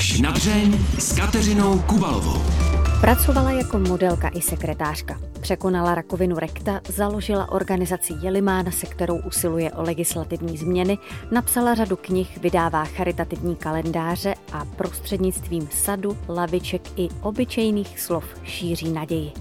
Až na dřeň s Kateřinou Kubalovou. Pracovala jako modelka i sekretářka. Překonala rakovinu rekta, založila organizaci Jelimána, se kterou usiluje o legislativní změny, napsala řadu knih, vydává charitativní kalendáře a prostřednictvím sadu, laviček i obyčejných slov šíří naději.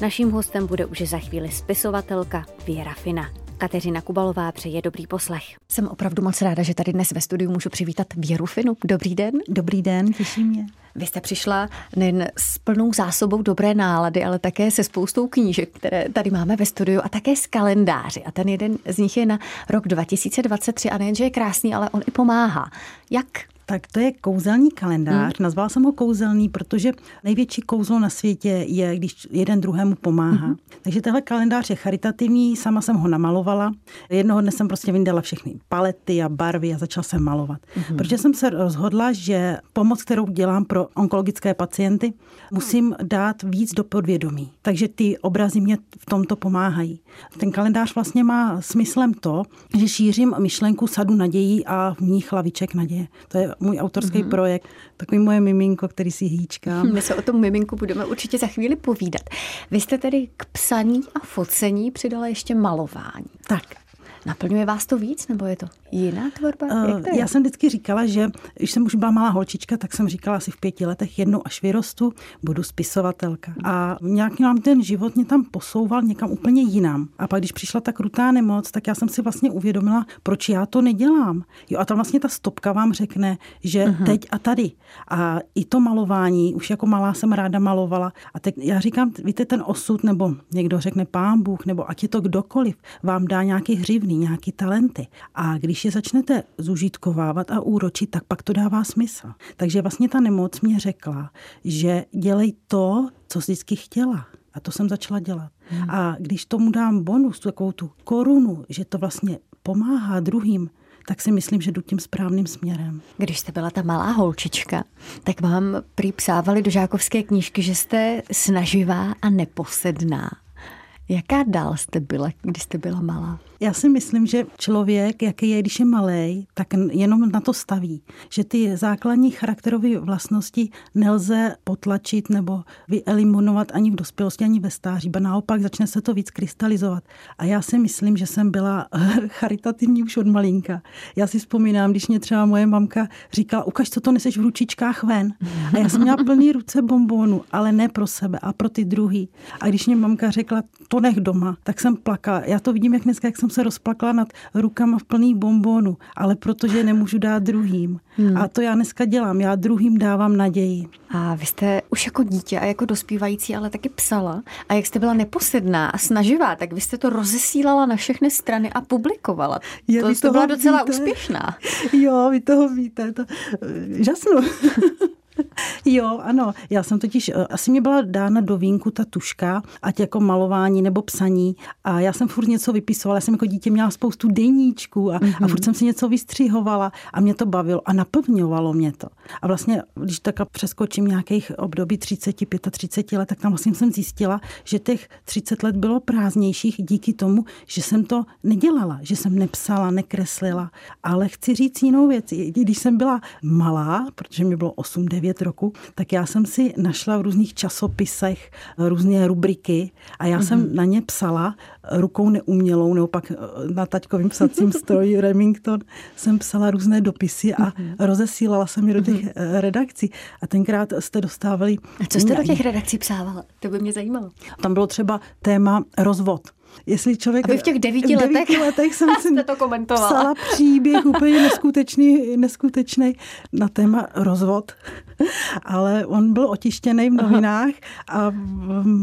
Naším hostem bude už za chvíli spisovatelka Věra Fina. Kateřina Kubalová přeje dobrý poslech. Jsem opravdu moc ráda, že tady dnes ve studiu můžu přivítat Věru Finu. Dobrý den. Dobrý den, těší mě. Vy jste přišla nejen s plnou zásobou dobré nálady, ale také se spoustou knížek, které tady máme ve studiu a také s kalendáři. A ten jeden z nich je na rok 2023 a nejenže je krásný, ale on i pomáhá. Jak tak to je kouzelný kalendář. Hmm. Nazvala jsem ho kouzelný, protože největší kouzlo na světě je, když jeden druhému pomáhá. Hmm. Takže tenhle kalendář je charitativní, sama jsem ho namalovala. Jednoho dne jsem prostě vyndala všechny palety a barvy a začala jsem malovat. Hmm. Protože jsem se rozhodla, že pomoc, kterou dělám pro onkologické pacienty, musím dát víc do podvědomí. Takže ty obrazy mě v tomto pomáhají. Ten kalendář vlastně má smyslem to, že šířím myšlenku sadu nadějí a v ní hlaviček naděje. To je můj autorský mm-hmm. projekt, takový moje miminko, který si hýčkám. My se o tom miminku budeme určitě za chvíli povídat. Vy jste tedy k psaní a focení přidala ještě malování. Tak. Naplňuje vás to víc, nebo je to jiná tvorba? Uh, já jsem vždycky říkala, že když jsem už byla malá holčička, tak jsem říkala asi v pěti letech, jednou až vyrostu, budu spisovatelka. A nějak nám ten život mě tam posouval někam úplně jinam. A pak, když přišla ta krutá nemoc, tak já jsem si vlastně uvědomila, proč já to nedělám. Jo, a tam vlastně ta stopka vám řekne, že uh-huh. teď a tady. A i to malování, už jako malá jsem ráda malovala. A teď já říkám, víte, ten osud, nebo někdo řekne pán Bůh, nebo ať je to kdokoliv, vám dá nějaký hřivný, nějaký talenty. A když je začnete zužitkovávat a úročit, tak pak to dává smysl. Takže vlastně ta nemoc mě řekla, že dělej to, co jsi vždycky chtěla. A to jsem začala dělat. Hmm. A když tomu dám bonus, takovou tu korunu, že to vlastně pomáhá druhým, tak si myslím, že jdu tím správným směrem. Když jste byla ta malá holčička, tak vám prý psávali do žákovské knížky, že jste snaživá a neposedná. Jaká dál jste byla, když jste byla malá? Já si myslím, že člověk, jaký je, když je malý, tak jenom na to staví. Že ty základní charakterové vlastnosti nelze potlačit nebo vyeliminovat ani v dospělosti, ani ve stáří. Ba naopak začne se to víc krystalizovat. A já si myslím, že jsem byla charitativní už od malinka. Já si vzpomínám, když mě třeba moje mamka říkala, ukaž, co to neseš v ručičkách ven. A já jsem měla plný ruce bombónu, ale ne pro sebe a pro ty druhý. A když mě mamka řekla, to nech doma, tak jsem plakala. Já to vidím, jak dneska, jak jsem se rozplakla nad rukama v plný bombónu, ale protože nemůžu dát druhým. Hmm. A to já dneska dělám, já druhým dávám naději. A vy jste už jako dítě a jako dospívající ale taky psala. A jak jste byla neposedná a snaživá, tak vy jste to rozesílala na všechny strany a publikovala. Je, to jste byla docela víte. úspěšná. Jo, vy toho víte. To, žasnu. Jo, ano. Já jsem totiž, eh, asi mě byla dána do vínku ta tuška, ať jako malování nebo psaní. A já jsem furt něco vypisovala. Já jsem jako dítě měla spoustu deníčků a, mm-hmm. a mhm. furt jsem si něco vystřihovala a mě to bavilo a naplňovalo mě to. A vlastně, když tak přeskočím nějakých období 30, 35 let, tak tam vlastně jsem zjistila, že těch 30 let bylo prázdnějších díky tomu, že jsem to nedělala, že jsem nepsala, nekreslila. Ale chci říct jinou věc. Když jsem byla malá, protože mi bylo 8, 9 9 roku, tak já jsem si našla v různých časopisech různé rubriky a já mm-hmm. jsem mhm. na ně psala rukou neumělou, nebo pak eh, na taťkovým psacím stroji Remington jsem psala různé dopisy a mm-hmm. rozesílala jsem je do těch mm-hmm. redakcí. A tenkrát jste dostávali... A co jste do těch redakcí psávala? To by mě zajímalo. Tam bylo třeba téma rozvod. Jestli člověk... A vy v těch devíti letech, devíti letech jsem si to komentovala. psala příběh úplně neskutečný, neskutečný na téma rozvod, ale on byl otištěný v novinách Aha. a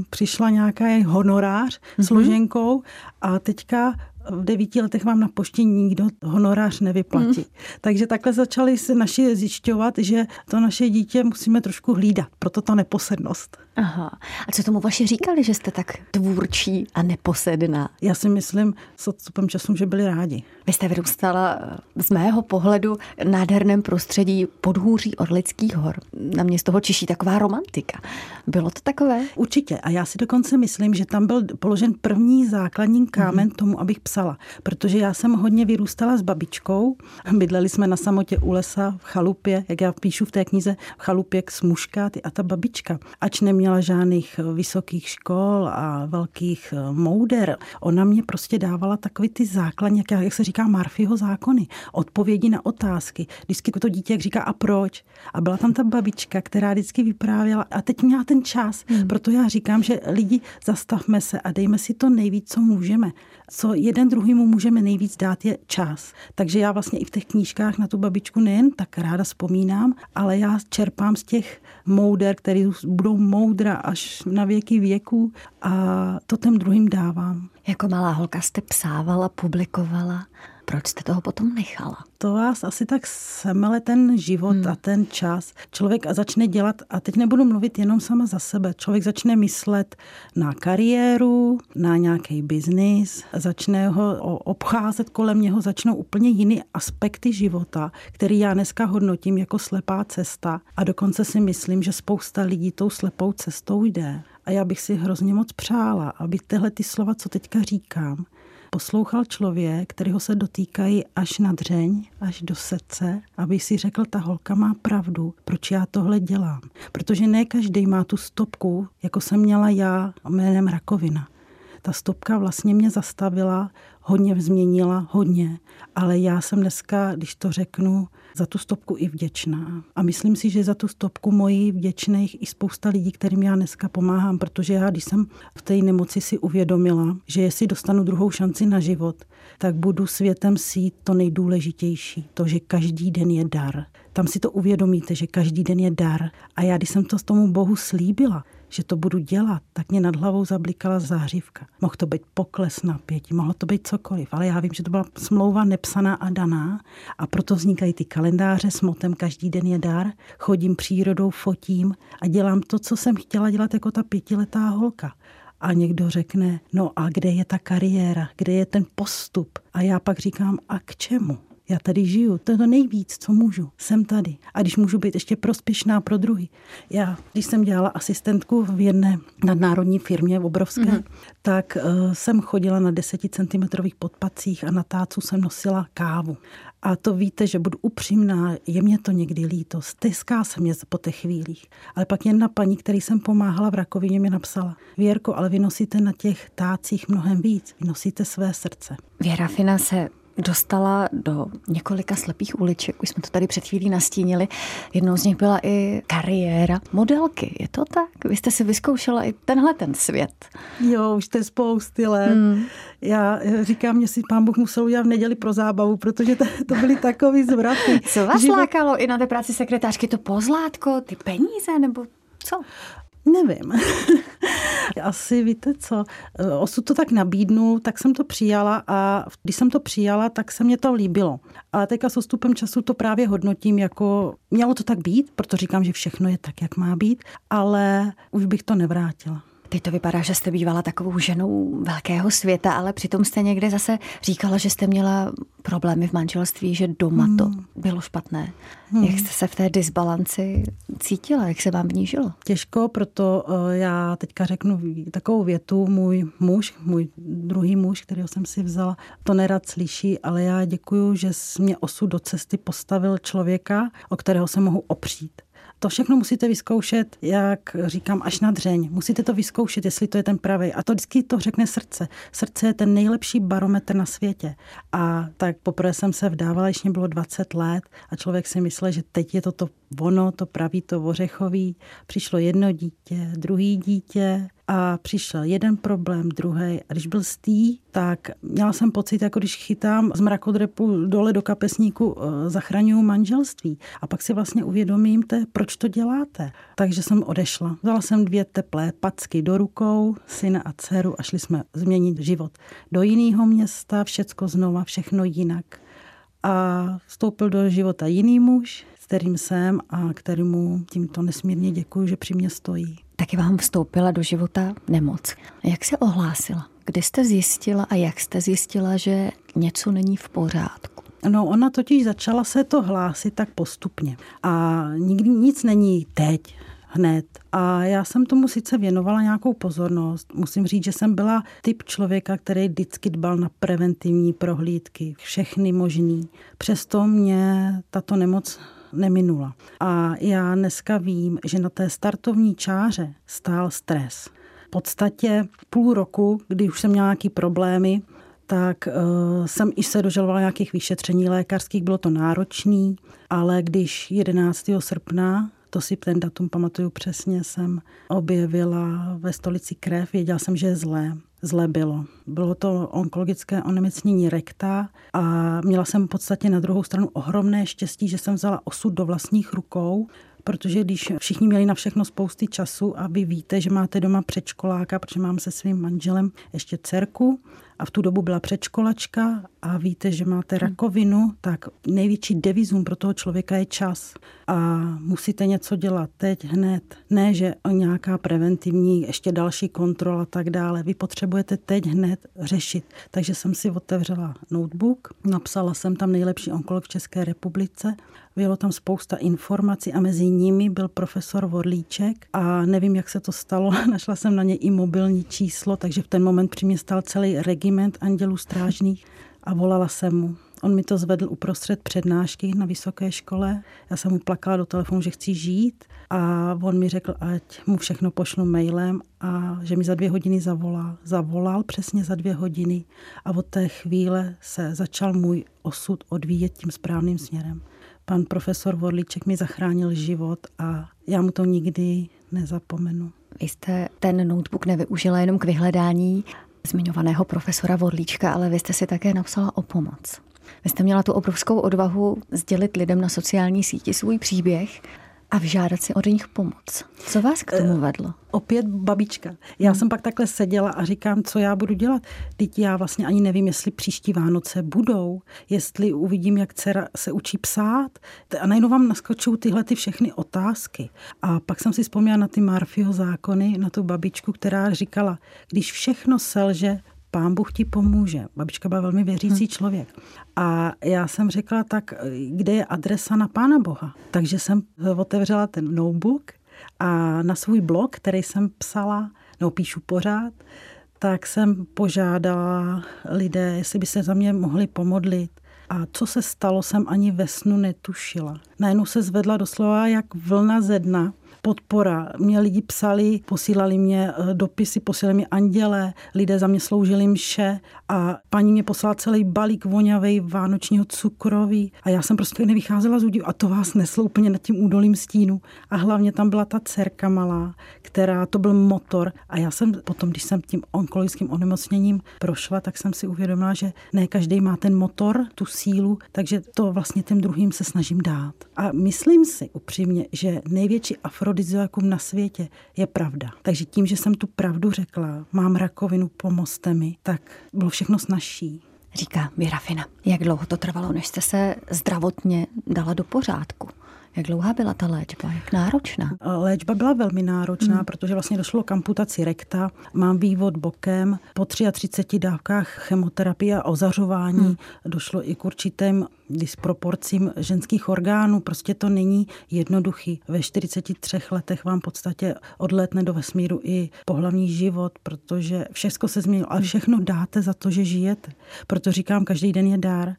přišla nějaká honorář mm-hmm. složenkou a teďka v devíti letech vám na poště nikdo honorář nevyplatí. Hmm. Takže takhle začali se naši zjišťovat, že to naše dítě musíme trošku hlídat, proto ta neposednost. Aha. A co tomu vaši říkali, že jste tak tvůrčí a neposedná? Já si myslím s odstupem času, že byli rádi. Vy jste vyrůstala z mého pohledu nádherném prostředí podhůří Orlických hor. Na mě z toho čiší taková romantika. Bylo to takové? Určitě. A já si dokonce myslím, že tam byl položen první základní kámen mm. tomu, abych psala. Protože já jsem hodně vyrůstala s babičkou. Bydleli jsme na samotě u lesa v chalupě, jak já píšu v té knize, v chalupě k smuškáty a ta babička, ač neměla žádných vysokých škol a velkých eh, mouder, ona mě prostě dávala takový ty základní, jak, jak se říká, Marfyho zákony, odpovědi na otázky. Vždycky to dítě jak říká a proč. A byla tam ta babička, která vždycky vyprávěla a teď měla ten čas. Hmm. Proto já říkám, že lidi zastavme se a dejme si to nejvíc, co můžeme. Co jeden druhýmu můžeme nejvíc dát je čas. Takže já vlastně i v těch knížkách na tu babičku nejen tak ráda vzpomínám, ale já čerpám z těch mouder, které budou moudra až na věky věku a to těm druhým dávám. Jako malá holka jste psávala, publikovala. Proč jste toho potom nechala? To vás asi tak semele ten život hmm. a ten čas. Člověk a začne dělat, a teď nebudu mluvit jenom sama za sebe, člověk začne myslet na kariéru, na nějaký biznis, začne ho obcházet kolem něho, začnou úplně jiné aspekty života, který já dneska hodnotím jako slepá cesta a dokonce si myslím, že spousta lidí tou slepou cestou jde. A já bych si hrozně moc přála, aby tyhle ty slova, co teďka říkám, poslouchal člověk, kterého se dotýkají až na dřeň, až do srdce, aby si řekl, ta holka má pravdu, proč já tohle dělám. Protože ne každý má tu stopku, jako jsem měla já jménem rakovina. Ta stopka vlastně mě zastavila, hodně změnila, hodně, ale já jsem dneska, když to řeknu, za tu stopku i vděčná. A myslím si, že za tu stopku mojí vděčných i spousta lidí, kterým já dneska pomáhám, protože já, když jsem v té nemoci si uvědomila, že jestli dostanu druhou šanci na život, tak budu světem sít to nejdůležitější, to, že každý den je dar. Tam si to uvědomíte, že každý den je dar. A já, když jsem to tomu Bohu slíbila, že to budu dělat, tak mě nad hlavou zablikala zářivka. Mohl to být pokles napětí, mohlo to být cokoliv, ale já vím, že to byla smlouva nepsaná a daná a proto vznikají ty kalendáře s motem Každý den je dar, chodím přírodou, fotím a dělám to, co jsem chtěla dělat jako ta pětiletá holka. A někdo řekne, no a kde je ta kariéra, kde je ten postup? A já pak říkám, a k čemu? Já tady žiju, to je to nejvíc, co můžu. Jsem tady. A když můžu být ještě prospěšná pro druhý. Já, když jsem dělala asistentku v jedné nadnárodní firmě v obrovské, mm-hmm. tak uh, jsem chodila na 10 cm podpacích a na tácu jsem nosila kávu. A to víte, že budu upřímná, je mě to někdy líto, steská se mě po těch chvílích. Ale pak jedna paní, který jsem pomáhala v rakovině, mi napsala, Věrko, ale vy nosíte na těch tácích mnohem víc, vy nosíte své srdce. Věra Fina se dostala do několika slepých uliček, už jsme to tady před chvílí nastínili. Jednou z nich byla i kariéra modelky. Je to tak? Vy jste si vyzkoušela i tenhle ten svět. Jo, už to je spousty let. Hmm. Já říkám, mě si pán Bůh musel udělat v neděli pro zábavu, protože to, to byly takový zvraty. Co vás že... lákalo i na té práci sekretářky? To pozlátko, ty peníze nebo co? Nevím. Asi víte co, osud to tak nabídnul, tak jsem to přijala a když jsem to přijala, tak se mě to líbilo. A teďka s odstupem času to právě hodnotím jako, mělo to tak být, proto říkám, že všechno je tak, jak má být, ale už bych to nevrátila. Teď to vypadá, že jste bývala takovou ženou velkého světa, ale přitom jste někde zase říkala, že jste měla problémy v manželství, že doma to hmm. bylo špatné. Hmm. Jak jste se v té disbalanci cítila? Jak se vám v ní žilo? Těžko, proto eh, já teďka řeknu takovou větu. Můj muž, můj druhý muž, kterého jsem si vzala, to nerad slyší, ale já děkuju, že mě osud do cesty postavil člověka, o kterého se mohu opřít. To všechno musíte vyzkoušet, jak říkám, až na dřeň. Musíte to vyzkoušet, jestli to je ten pravý. A to vždycky to řekne srdce. Srdce je ten nejlepší barometr na světě. A tak poprvé jsem se vdávala, když mě bylo 20 let a člověk si myslel, že teď je to to ono, to praví to ořechový. Přišlo jedno dítě, druhý dítě, a přišel jeden problém, druhý. A když byl stý, tak měla jsem pocit, jako když chytám z mrakodrepu dole do kapesníku, eh, zachraňuju manželství. A pak si vlastně uvědomím, te, proč to děláte. Takže jsem odešla. Vzala jsem dvě teplé packy do rukou, syna a dceru a šli jsme změnit život do jiného města, všecko znova, všechno jinak. A vstoupil do života jiný muž, s kterým jsem a kterému tímto nesmírně děkuji, že při mě stojí. Taky vám vstoupila do života nemoc. Jak se ohlásila? Kdy jste zjistila a jak jste zjistila, že něco není v pořádku? No, ona totiž začala se to hlásit tak postupně. A nikdy nic není teď, hned. A já jsem tomu sice věnovala nějakou pozornost. Musím říct, že jsem byla typ člověka, který vždycky dbal na preventivní prohlídky, všechny možný. Přesto mě tato nemoc neminula. A já dneska vím, že na té startovní čáře stál stres. V podstatě půl roku, kdy už jsem měla nějaké problémy, tak uh, jsem i se dožalovala nějakých vyšetření lékařských, bylo to náročný, ale když 11. srpna to si ten datum pamatuju přesně, jsem objevila ve stolici krev, věděla jsem, že je zlé. Zlé bylo. Bylo to onkologické onemocnění rekta a měla jsem v podstatě na druhou stranu ohromné štěstí, že jsem vzala osud do vlastních rukou, protože když všichni měli na všechno spousty času a vy víte, že máte doma předškoláka, protože mám se svým manželem ještě dcerku a v tu dobu byla předškolačka a víte, že máte rakovinu, tak největší devizum pro toho člověka je čas. A musíte něco dělat teď, hned. Ne, že nějaká preventivní, ještě další kontrola a tak dále. Vy potřebujete teď hned řešit. Takže jsem si otevřela notebook, napsala jsem tam nejlepší onkolog v České republice bylo tam spousta informací a mezi nimi byl profesor Vorlíček a nevím, jak se to stalo. Našla jsem na ně i mobilní číslo, takže v ten moment při mě celý regiment andělů strážných a volala jsem mu. On mi to zvedl uprostřed přednášky na vysoké škole. Já jsem mu plakala do telefonu, že chci žít a on mi řekl, ať mu všechno pošlu mailem a že mi za dvě hodiny zavolá. Zavolal přesně za dvě hodiny a od té chvíle se začal můj osud odvíjet tím správným směrem. Pan profesor Vorlíček mi zachránil život a já mu to nikdy nezapomenu. Vy jste ten notebook nevyužila jenom k vyhledání zmiňovaného profesora Vorlíčka, ale vy jste si také napsala o pomoc. Vy jste měla tu obrovskou odvahu sdělit lidem na sociální síti svůj příběh a vyžádat si od nich pomoc. Co vás k tomu eh, vedlo? Opět babička. Já hmm. jsem pak takhle seděla a říkám, co já budu dělat. Teď já vlastně ani nevím, jestli příští Vánoce budou, jestli uvidím, jak dcera se učí psát. A najednou vám naskočou tyhle ty všechny otázky. A pak jsem si vzpomněla na ty Marfyho zákony, na tu babičku, která říkala, když všechno selže, pán Bůh ti pomůže. Babička byla velmi věřící hmm. člověk. A já jsem řekla, tak kde je adresa na pána Boha? Takže jsem otevřela ten notebook a na svůj blog, který jsem psala, no píšu pořád, tak jsem požádala lidé, jestli by se za mě mohli pomodlit. A co se stalo, jsem ani ve snu netušila. Najednou se zvedla doslova jak vlna ze dna podpora. Mě lidi psali, posílali mě eh, dopisy, posílali mě anděle, lidé za mě sloužili mše a paní mě poslala celý balík voňavej vánočního cukroví a já jsem prostě nevycházela z údivu a to vás neslo úplně nad tím údolím stínu. A hlavně tam byla ta dcerka malá, která to byl motor a já jsem potom, když jsem tím onkologickým onemocněním prošla, tak jsem si uvědomila, že ne každý má ten motor, tu sílu, takže to vlastně těm druhým se snažím dát. A myslím si upřímně, že největší afrodiziakum na světě je pravda. Takže tím, že jsem tu pravdu řekla, mám rakovinu, pomozte mi, tak bylo všechno snažší. Říká Mirafina. Jak dlouho to trvalo, než jste se zdravotně dala do pořádku? Jak dlouhá byla ta léčba? Jak náročná? Léčba byla velmi náročná, hmm. protože vlastně došlo k amputaci rekta. Mám vývod bokem. Po 33 dávkách chemoterapie a ozařování hmm. došlo i k určitým disproporcím ženských orgánů. Prostě to není jednoduchý. Ve 43 letech vám v podstatě odletne do vesmíru i pohlavní život, protože všechno se změnilo, ale všechno dáte za to, že žijete. Proto říkám, každý den je dár.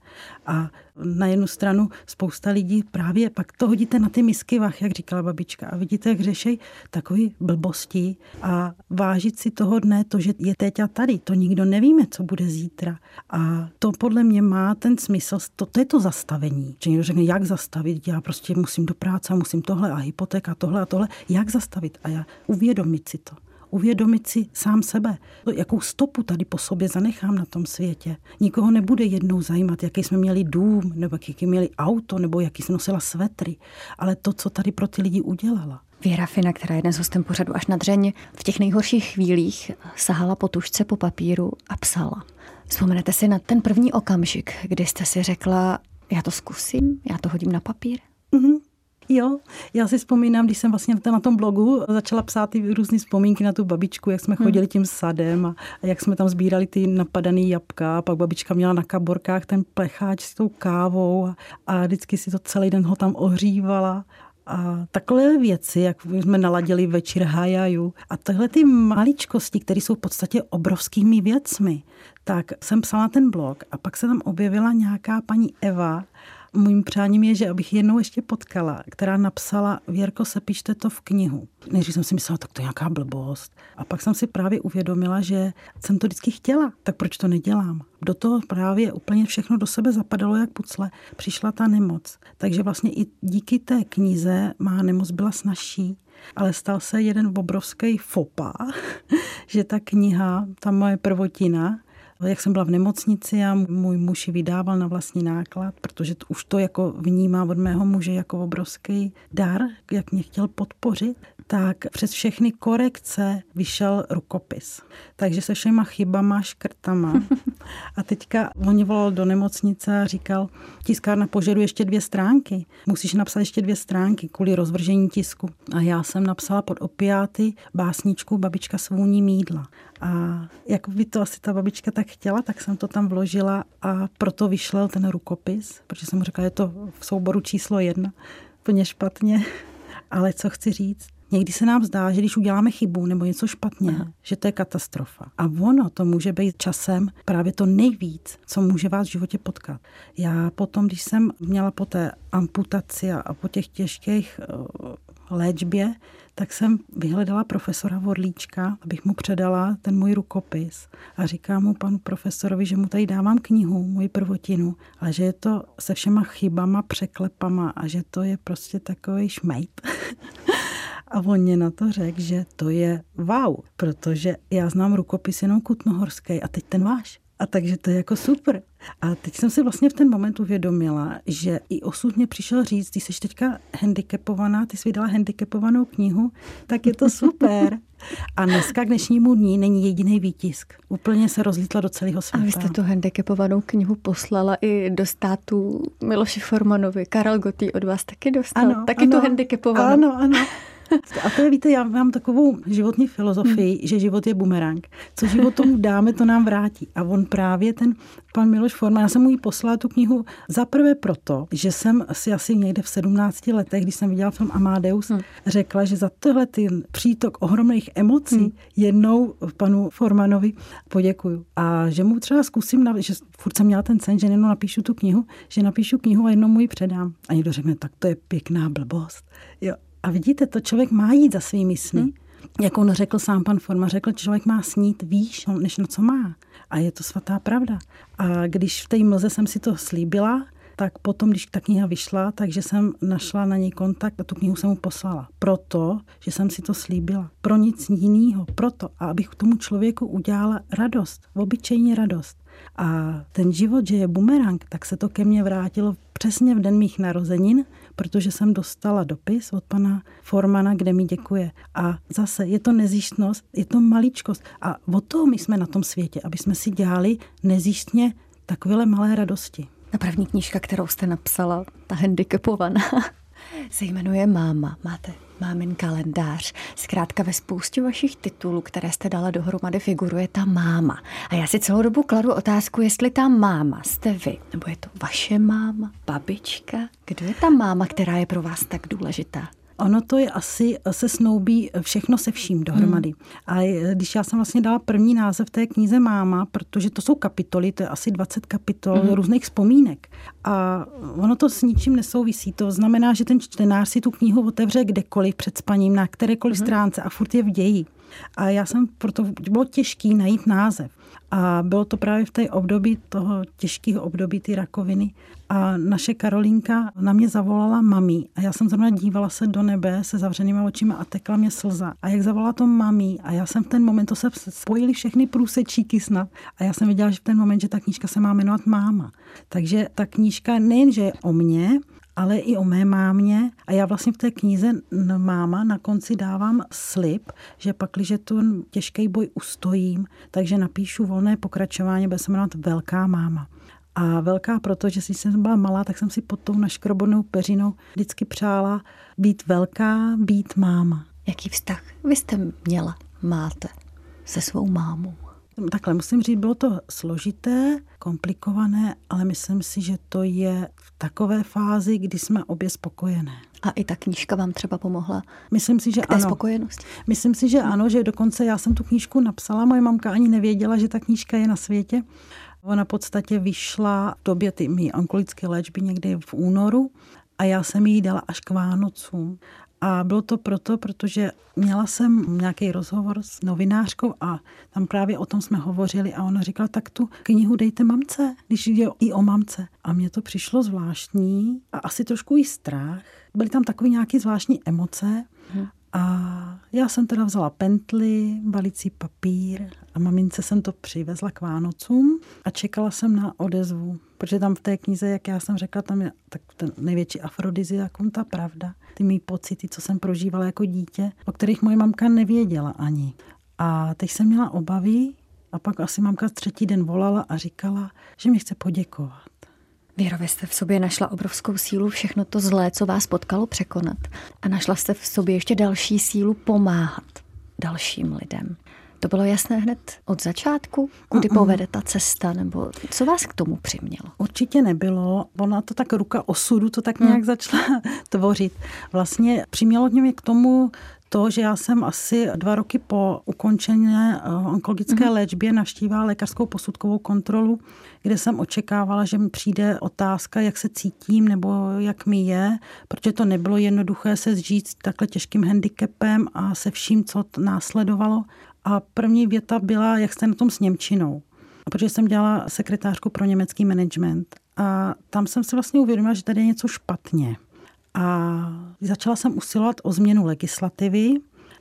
A na jednu stranu spousta lidí právě pak to hodíte na ty misky vach, jak říkala babička, a vidíte, jak řešej takový blbosti a vážit si toho dne, to, že je teď a tady, to nikdo nevíme, co bude zítra. A to podle mě má ten smysl, to, to je to zastavení. Že někdo řekne, jak zastavit, já prostě musím do práce, musím tohle a hypotéka, tohle a tohle, jak zastavit a já uvědomit si to uvědomit si sám sebe, jakou stopu tady po sobě zanechám na tom světě. Nikoho nebude jednou zajímat, jaký jsme měli dům, nebo jaký měli auto, nebo jaký jsme nosila svetry, ale to, co tady pro ty lidi udělala. Věra Fina, která je dnes hostem pořadu až na dřeň, v těch nejhorších chvílích sahala po tušce po papíru a psala. Vzpomenete si na ten první okamžik, kdy jste si řekla, já to zkusím, já to hodím na papír? Mm-hmm. Jo, já si vzpomínám, když jsem vlastně na tom blogu začala psát ty různé vzpomínky na tu babičku, jak jsme hmm. chodili tím sadem a, a jak jsme tam sbírali ty napadané jabka. A pak babička měla na kaborkách ten plecháč s tou kávou a, a vždycky si to celý den ho tam ohřívala. A takové věci, jak jsme naladili večer hajaju. A tyhle ty maličkosti, které jsou v podstatě obrovskými věcmi, tak jsem psala ten blog a pak se tam objevila nějaká paní Eva, Mým přáním je, že abych jednou ještě potkala, která napsala, Věrko, sepište to v knihu. Než jsem si myslela, tak to je nějaká blbost. A pak jsem si právě uvědomila, že jsem to vždycky chtěla, tak proč to nedělám? Do toho právě úplně všechno do sebe zapadalo jak pucle. Přišla ta nemoc. Takže vlastně i díky té knize má nemoc byla snažší ale stal se jeden obrovský fopa, že ta kniha, ta moje prvotina, jak jsem byla v nemocnici a můj muž ji vydával na vlastní náklad, protože to, už to jako vnímá od mého muže jako obrovský dar, jak mě chtěl podpořit, tak přes všechny korekce vyšel rukopis. Takže se všema chybama, škrtama. A teďka on volal do nemocnice a říkal, tiskárna požaduje ještě dvě stránky. Musíš napsat ještě dvě stránky kvůli rozvržení tisku. A já jsem napsala pod opiáty básničku Babička svůní mídla. A jak by to asi ta babička tak chtěla, tak jsem to tam vložila a proto vyšel ten rukopis, protože jsem mu řekla, je to v souboru číslo jedna, plně špatně. Ale co chci říct, Někdy se nám zdá, že když uděláme chybu nebo něco špatně, Aha. že to je katastrofa. A ono to může být časem právě to nejvíc, co může vás v životě potkat. Já potom, když jsem měla po té amputaci a po těch těžkých eh, léčbě, tak jsem vyhledala profesora Vorlíčka, abych mu předala ten můj rukopis. A říkám mu panu profesorovi, že mu tady dávám knihu, můj prvotinu, ale že je to se všema chybama, překlepama a že to je prostě takový šmejt. A on mě na to řekl, že to je wow, protože já znám rukopis jenom Kutnohorský a teď ten váš. A takže to je jako super. A teď jsem si vlastně v ten moment uvědomila, že i osud mě přišel říct, ty jsi teďka handicapovaná, ty jsi vydala handicapovanou knihu, tak je to super. A dneska k dnešnímu dní není jediný výtisk. Úplně se rozlítla do celého světa. A vy jste tu handicapovanou knihu poslala i do státu Miloši Formanovi. Karel Gotý od vás taky dostal. Ano, taky ano, tu handicapovanou. Ano, ano. A to je, víte, já mám takovou životní filozofii, hmm. že život je bumerang. Co život tomu dáme, to nám vrátí. A on právě ten pan Miloš Forman, já jsem mu ji poslala tu knihu zaprvé proto, že jsem si asi někde v 17 letech, když jsem viděla film Amadeus, hmm. řekla, že za tohle ty přítok ohromných emocí hmm. jednou panu Formanovi poděkuju. A že mu třeba zkusím, že furt jsem měla ten sen, že jenom napíšu tu knihu, že napíšu knihu a jednou mu ji předám. A někdo řekne, tak to je pěkná blbost. Jo, a vidíte, to člověk má jít za svými sny. Hmm. Jak on řekl sám pan Forma, řekl, že člověk má snít výš, než na co má. A je to svatá pravda. A když v té mlze jsem si to slíbila, tak potom, když ta kniha vyšla, takže jsem našla na něj kontakt a tu knihu jsem mu poslala. Proto, že jsem si to slíbila. Pro nic jiného. Proto, a abych tomu člověku udělala radost. Obyčejně radost. A ten život, že je bumerang, tak se to ke mně vrátilo přesně v den mých narozenin, protože jsem dostala dopis od pana Formana, kde mi děkuje. A zase je to nezjištnost, je to maličkost. A o toho my jsme na tom světě, aby jsme si dělali nezjištně takové malé radosti. Na první knížka, kterou jste napsala, ta handicapovaná, se jmenuje Máma. Máte mámin kalendář. Zkrátka ve spoustě vašich titulů, které jste dala dohromady, figuruje ta máma. A já si celou dobu kladu otázku, jestli ta máma jste vy, nebo je to vaše máma, babička. Kdo je ta máma, která je pro vás tak důležitá? Ono to je asi, se snoubí všechno se vším dohromady. Hmm. A když já jsem vlastně dala první název té knize Máma, protože to jsou kapitoly, to je asi 20 kapitol hmm. různých vzpomínek. A ono to s ničím nesouvisí. To znamená, že ten čtenář si tu knihu otevře kdekoliv před spaním, na kterékoliv hmm. stránce a furt je v ději. A já jsem proto bylo těžký najít název. A bylo to právě v té období toho těžkého období ty rakoviny. A naše Karolínka na mě zavolala mami. A já jsem zrovna dívala se do nebe se zavřenýma očima a tekla mě slza. A jak zavolala to mami, a já jsem v ten moment, to se spojili všechny průsečíky snad. A já jsem věděla, že v ten moment, že ta knížka se má jmenovat Máma. Takže ta knížka nejenže je o mně, ale i o mé mámě. A já vlastně v té knize máma na konci dávám slib, že pak, když ten těžký boj ustojím, takže napíšu volné pokračování, bude se jmenovat Velká máma. A velká proto, že když jsem byla malá, tak jsem si pod tou naškrobonou peřinou vždycky přála být velká, být máma. Jaký vztah vy jste měla, máte se svou mámou? Takhle musím říct, bylo to složité, komplikované, ale myslím si, že to je v takové fázi, kdy jsme obě spokojené. A i ta knížka vám třeba pomohla Myslím si, že k té ano. spokojenosti? Myslím si, že ano, že dokonce já jsem tu knížku napsala, moje mamka ani nevěděla, že ta knížka je na světě. Ona v podstatě vyšla v době ty mý onkologické léčby někdy v únoru a já jsem jí dala až k Vánocům. A bylo to proto, protože měla jsem nějaký rozhovor s novinářkou a tam právě o tom jsme hovořili a ona říkala, tak tu knihu dejte mamce, když jde i o mamce. A mně to přišlo zvláštní a asi trošku i strach. Byly tam takové nějaké zvláštní emoce. A já jsem teda vzala pently, balící papír a mamince jsem to přivezla k Vánocům a čekala jsem na odezvu. Protože tam v té knize, jak já jsem řekla, tam je tak ten největší afrodiziakum, ta pravda. Ty mý pocity, co jsem prožívala jako dítě, o kterých moje mamka nevěděla ani. A teď jsem měla obavy a pak asi mamka třetí den volala a říkala, že mi chce poděkovat. Věro, vy jste v sobě našla obrovskou sílu všechno to zlé, co vás potkalo, překonat. A našla jste v sobě ještě další sílu pomáhat dalším lidem. To bylo jasné hned od začátku, kudy Mm-mm. povede ta cesta, nebo co vás k tomu přimělo? Určitě nebylo. Ona to tak ruka osudu to tak nějak hmm. začala tvořit. Vlastně přimělo mě k tomu to, že já jsem asi dva roky po ukončené eh, onkologické mm-hmm. léčbě navštívila lékařskou posudkovou kontrolu, kde jsem očekávala, že mi přijde otázka, jak se cítím nebo jak mi je, protože to nebylo jednoduché se zžít s takhle těžkým handicapem a se vším, co následovalo. A první věta byla, jak jste na tom s Němčinou. Protože jsem dělala sekretářku pro německý management. A tam jsem si vlastně uvědomila, že tady je něco špatně. A začala jsem usilovat o změnu legislativy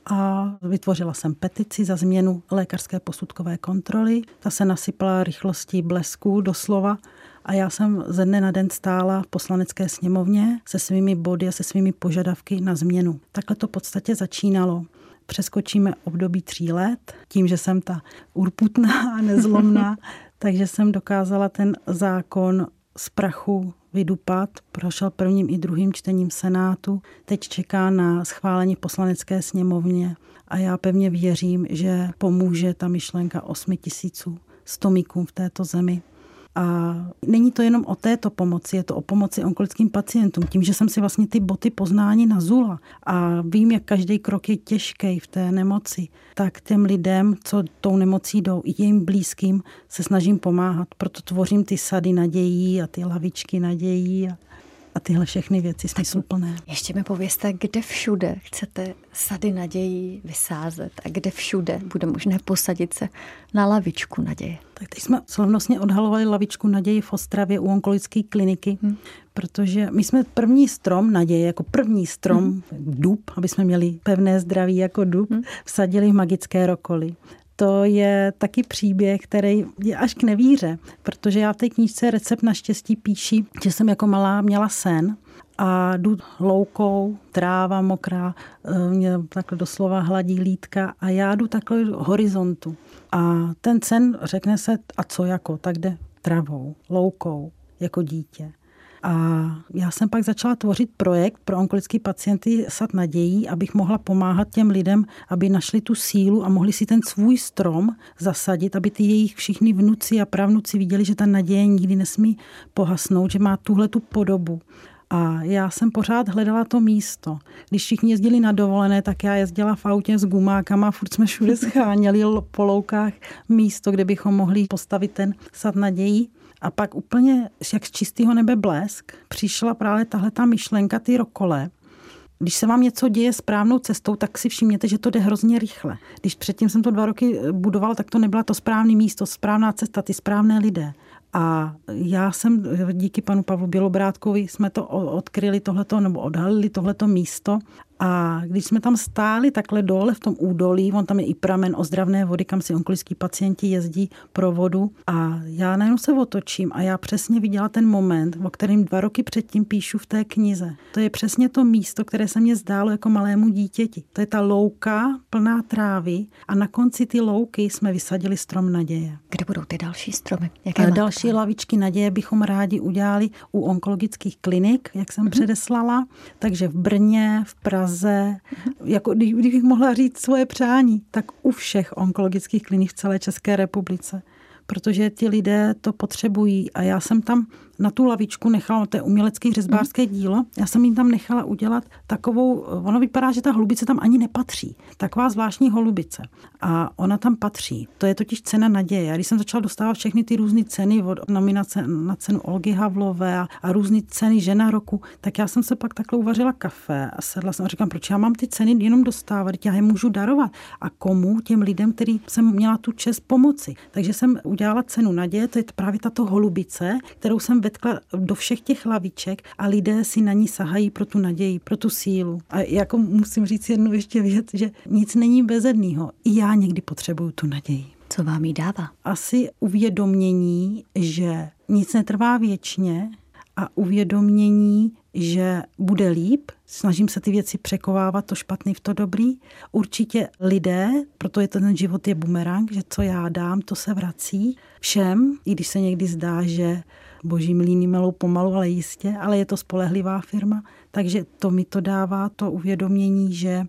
a vytvořila jsem petici za změnu lékařské posudkové kontroly. Ta se nasypala rychlostí blesku doslova a já jsem ze dne na den stála v poslanecké sněmovně se svými body a se svými požadavky na změnu. Takhle to v podstatě začínalo přeskočíme období tří let, tím, že jsem ta urputná a nezlomná, takže jsem dokázala ten zákon z prachu vydupat. Prošel prvním i druhým čtením Senátu. Teď čeká na schválení poslanecké sněmovně a já pevně věřím, že pomůže ta myšlenka 8 tisíců stomíkům v této zemi. A není to jenom o této pomoci, je to o pomoci onkologickým pacientům. Tím, že jsem si vlastně ty boty poznání nazula a vím, jak každý krok je těžký v té nemoci, tak těm lidem, co tou nemocí jdou, i jejím blízkým, se snažím pomáhat. Proto tvořím ty sady nadějí a ty lavičky nadějí a a tyhle všechny věci smysluplné. Ještě mi povězte, kde všude chcete sady nadějí vysázet a kde všude bude možné posadit se na lavičku naděje. Tak teď jsme slavnostně odhalovali lavičku naději v Ostravě u onkologické kliniky, hmm. protože my jsme první strom naděje, jako první strom hmm. dub, aby jsme měli pevné zdraví jako dub, hmm. vsadili v magické rokoli to je taky příběh, který je až k nevíře, protože já v té knížce Recept na štěstí píši, že jsem jako malá měla sen a jdu loukou, tráva mokrá, eh, mě takhle doslova hladí lítka a já jdu takhle horizontu. A ten sen řekne se, a co jako, tak jde travou, loukou, jako dítě. A já jsem pak začala tvořit projekt pro onkologické pacienty Sad nadějí, abych mohla pomáhat těm lidem, aby našli tu sílu a mohli si ten svůj strom zasadit, aby ty jejich všichni vnuci a pravnuci viděli, že ta naděje nikdy nesmí pohasnout, že má tuhle tu podobu. A já jsem pořád hledala to místo. Když všichni jezdili na dovolené, tak já jezdila v autě s gumákama furt jsme všude scháněli po loukách místo, kde bychom mohli postavit ten sad nadějí. A pak úplně jak z čistého nebe blesk přišla právě tahle ta myšlenka, ty rokole, když se vám něco děje správnou cestou, tak si všimněte, že to jde hrozně rychle. Když předtím jsem to dva roky budoval, tak to nebyla to správné místo, správná cesta, ty správné lidé. A já jsem díky panu Pavlu Bělobrátkovi jsme to odkryli tohleto, nebo odhalili tohleto místo A když jsme tam stáli takhle dole v tom údolí, on tam je i pramen ozdravné vody, kam si onkolický pacienti jezdí pro vodu. A já najednou se otočím a já přesně viděla ten moment, o kterém dva roky předtím píšu v té knize. To je přesně to místo, které se mě zdálo jako malému dítěti. To je ta louka plná trávy a na konci ty louky jsme vysadili strom naděje. Kde budou ty další stromy? Jaké další plán? lavičky naděje bychom rádi udělali u onkologických klinik, jak jsem mm-hmm. předeslala. Takže v Brně, v Praze, mm-hmm. jako kdybych mohla říct svoje přání, tak u všech onkologických klinik v celé České republice protože ti lidé to potřebují. A já jsem tam na tu lavičku nechala, to je umělecké řezbářské mm. dílo, já jsem jim tam nechala udělat takovou, ono vypadá, že ta holubice tam ani nepatří. Taková zvláštní holubice. A ona tam patří. To je totiž cena naděje. A když jsem začala dostávat všechny ty různé ceny od nominace na cenu Olgy Havlové a, a různé ceny žena roku, tak já jsem se pak takhle uvařila kafe a sedla jsem a říkám, proč já mám ty ceny jenom dostávat, já je můžu darovat. A komu? Těm lidem, který jsem měla tu čest pomoci. Takže jsem udělala cenu naděje, to je právě tato holubice, kterou jsem vetkla do všech těch laviček a lidé si na ní sahají pro tu naději, pro tu sílu. A jako musím říct jednu ještě věc, že nic není bezedného. I já někdy potřebuju tu naději. Co vám jí dává? Asi uvědomění, že nic netrvá věčně a uvědomění, že bude líp, snažím se ty věci překovávat, to špatný v to dobrý. Určitě lidé, proto je ten život je bumerang, že co já dám, to se vrací všem, i když se někdy zdá, že boží mlíny melou pomalu, ale jistě, ale je to spolehlivá firma, takže to mi to dává to uvědomění, že,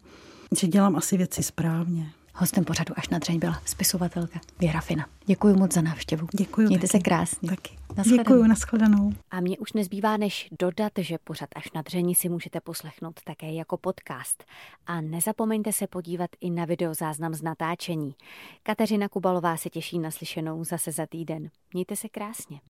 že dělám asi věci správně. Hostem pořadu až na dřeň byla spisovatelka Věra Fina. Děkuji moc za návštěvu. Děkuji. Mějte taky. se krásně. Taky. Děkuji, nashledanou. A mě už nezbývá než dodat, že pořad až na dření si můžete poslechnout také jako podcast. A nezapomeňte se podívat i na videozáznam z natáčení. Kateřina Kubalová se těší na slyšenou zase za týden. Mějte se krásně.